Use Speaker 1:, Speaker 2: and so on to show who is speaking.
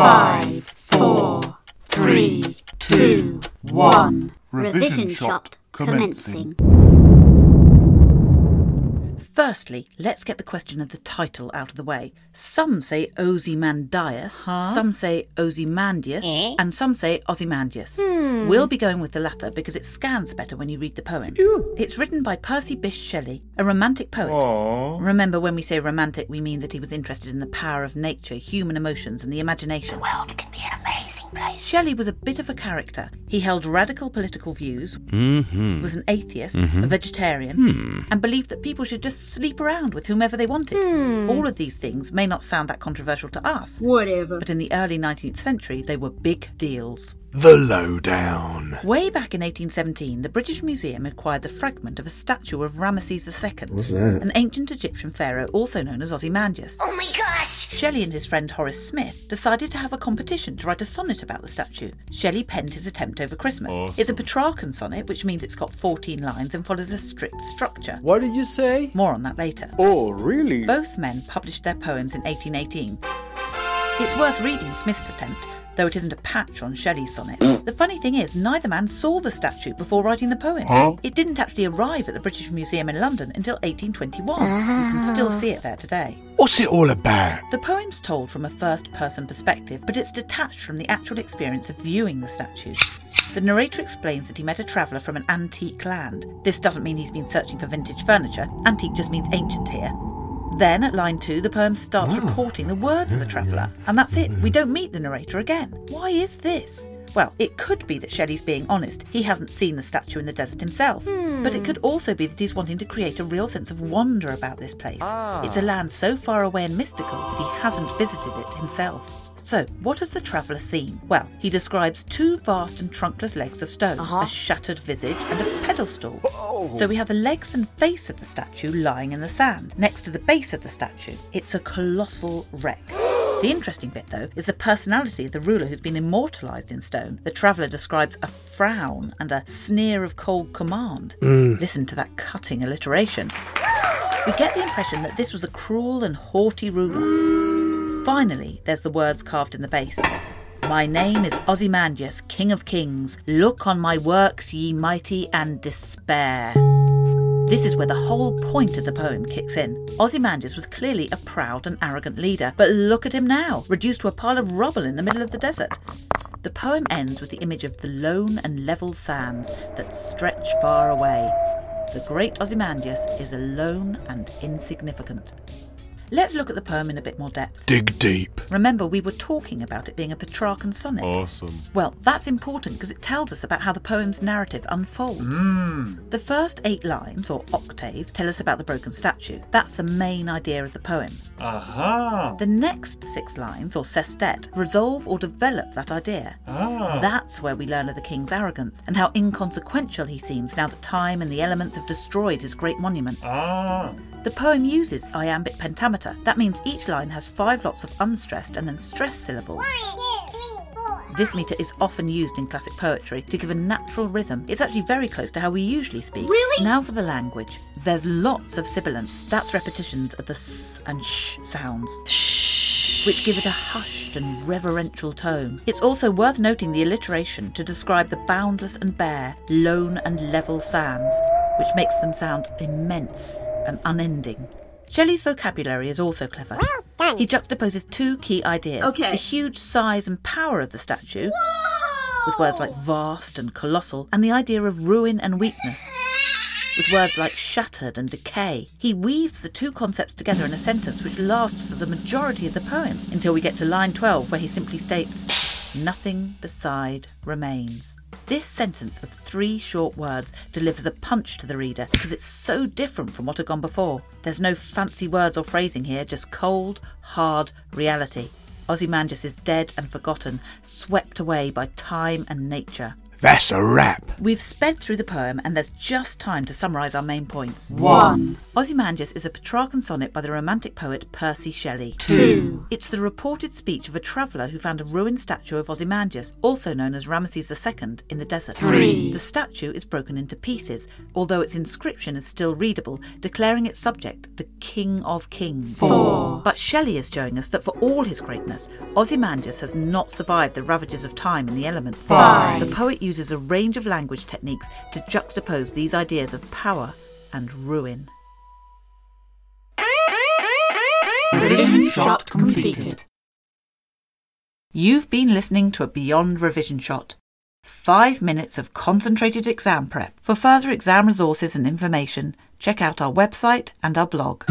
Speaker 1: Five, four, three, two, one.
Speaker 2: Revision shot commencing.
Speaker 3: Firstly, let's get the question of the title out of the way. Some say Ozymandias, some say Ozymandias,
Speaker 4: Eh?
Speaker 3: and some say Ozymandias. We'll be going with the latter because it scans better when you read the poem. It's written by Percy Bysshe Shelley, a romantic poet. Remember, when we say romantic, we mean that he was interested in the power of nature, human emotions, and the imagination.
Speaker 4: World can be an amazing place.
Speaker 3: Shelley was a bit of a character. He held radical political views,
Speaker 5: Mm-hmm.
Speaker 3: was an atheist, mm-hmm. a vegetarian, hmm. and believed that people should just sleep around with whomever they wanted. Hmm. All of these things may not sound that controversial to us,
Speaker 1: Whatever.
Speaker 3: but in the early 19th century, they were big deals.
Speaker 2: The Lowdown.
Speaker 3: Way back in 1817, the British Museum acquired the fragment of a statue of Ramesses II,
Speaker 6: What's that?
Speaker 3: an ancient Egyptian pharaoh also known as Ozymandias.
Speaker 4: Oh my gosh!
Speaker 3: Shelley and his friend Horace Smith decided to have a competition to write a sonnet about the statue. Shelley penned his attempt over Christmas. It's a Petrarchan sonnet, which means it's got 14 lines and follows a strict structure.
Speaker 7: What did you say?
Speaker 3: More on that later.
Speaker 7: Oh, really?
Speaker 3: Both men published their poems in 1818. It's worth reading Smith's attempt, though it isn't a patch on Shelley's sonnet. The funny thing is, neither man saw the statue before writing the poem. It didn't actually arrive at the British Museum in London until 1821. You can still ah. see it there today.
Speaker 2: What's it all about?
Speaker 3: The poem's told from a first person perspective, but it's detached from the actual experience of viewing the statue. The narrator explains that he met a traveller from an antique land. This doesn't mean he's been searching for vintage furniture, antique just means ancient here. Then, at line two, the poem starts ah, reporting the words of the traveller, and that's it. We mm-hmm. don't meet the narrator again. Why is this? Well, it could be that Shelley's being honest. He hasn't seen the statue in the desert himself. Hmm. But it could also be that he's wanting to create a real sense of wonder about this place. Ah. It's a land so far away and mystical that he hasn't visited it himself. So, what has the traveller seen? Well, he describes two vast and trunkless legs of stone, uh-huh. a shattered visage, and a pedestal. So we have the legs and face of the statue lying in the sand, next to the base of the statue. It's a colossal wreck. The interesting bit, though, is the personality of the ruler who's been immortalised in stone. The traveller describes a frown and a sneer of cold command. Mm. Listen to that cutting alliteration. We get the impression that this was a cruel and haughty ruler. Finally, there's the words carved in the base. My name is Ozymandias, King of Kings. Look on my works, ye mighty, and despair. This is where the whole point of the poem kicks in. Ozymandias was clearly a proud and arrogant leader, but look at him now, reduced to a pile of rubble in the middle of the desert. The poem ends with the image of the lone and level sands that stretch far away. The great Ozymandias is alone and insignificant. Let's look at the poem in a bit more depth.
Speaker 2: Dig deep.
Speaker 3: Remember, we were talking about it being a Petrarchan sonnet.
Speaker 5: Awesome.
Speaker 3: Well, that's important because it tells us about how the poem's narrative unfolds. The first eight lines, or octave, tell us about the broken statue. That's the main idea of the poem.
Speaker 7: Aha!
Speaker 3: The next six lines, or sestet, resolve or develop that idea.
Speaker 7: Ah.
Speaker 3: That's where we learn of the king's arrogance and how inconsequential he seems now that time and the elements have destroyed his great monument.
Speaker 7: Ah!
Speaker 3: The poem uses iambic pentameter. That means each line has five lots of unstressed and then stressed syllables. This meter is often used in classic poetry to give a natural rhythm. It's actually very close to how we usually speak.
Speaker 1: Really?
Speaker 3: Now for the language. There's lots of sibilants. That's repetitions of the s and sh sounds. Which give it a hushed and reverential tone. It's also worth noting the alliteration to describe the boundless and bare, lone and level sands, which makes them sound immense and unending. Shelley's vocabulary is also clever. He juxtaposes two key ideas
Speaker 1: Okay.
Speaker 3: the huge size and power of the statue, with words like vast and colossal, and the idea of ruin and weakness, with words like shattered and decay. He weaves the two concepts together in a sentence which lasts for the majority of the poem until we get to line 12, where he simply states, Nothing beside remains. This sentence of three short words delivers a punch to the reader because it's so different from what had gone before. There's no fancy words or phrasing here, just cold, hard reality. Ozymandias is dead and forgotten, swept away by time and nature.
Speaker 2: That's a wrap.
Speaker 3: We've sped through the poem and there's just time to summarise our main points.
Speaker 1: 1.
Speaker 3: Ozymandias is a Petrarchan sonnet by the romantic poet Percy Shelley.
Speaker 1: 2.
Speaker 3: It's the reported speech of a traveller who found a ruined statue of Ozymandias, also known as Ramesses II, in the desert.
Speaker 1: 3.
Speaker 3: The statue is broken into pieces, although its inscription is still readable, declaring its subject the King of Kings.
Speaker 1: 4.
Speaker 3: But Shelley is showing us that for all his greatness, Ozymandias has not survived the ravages of time and the elements.
Speaker 1: 5.
Speaker 3: The poet uses a range of language techniques to juxtapose these ideas of power and ruin.
Speaker 1: Revision shot completed.
Speaker 3: You've been listening to a Beyond Revision Shot. Five minutes of concentrated exam prep. For further exam resources and information, check out our website and our blog.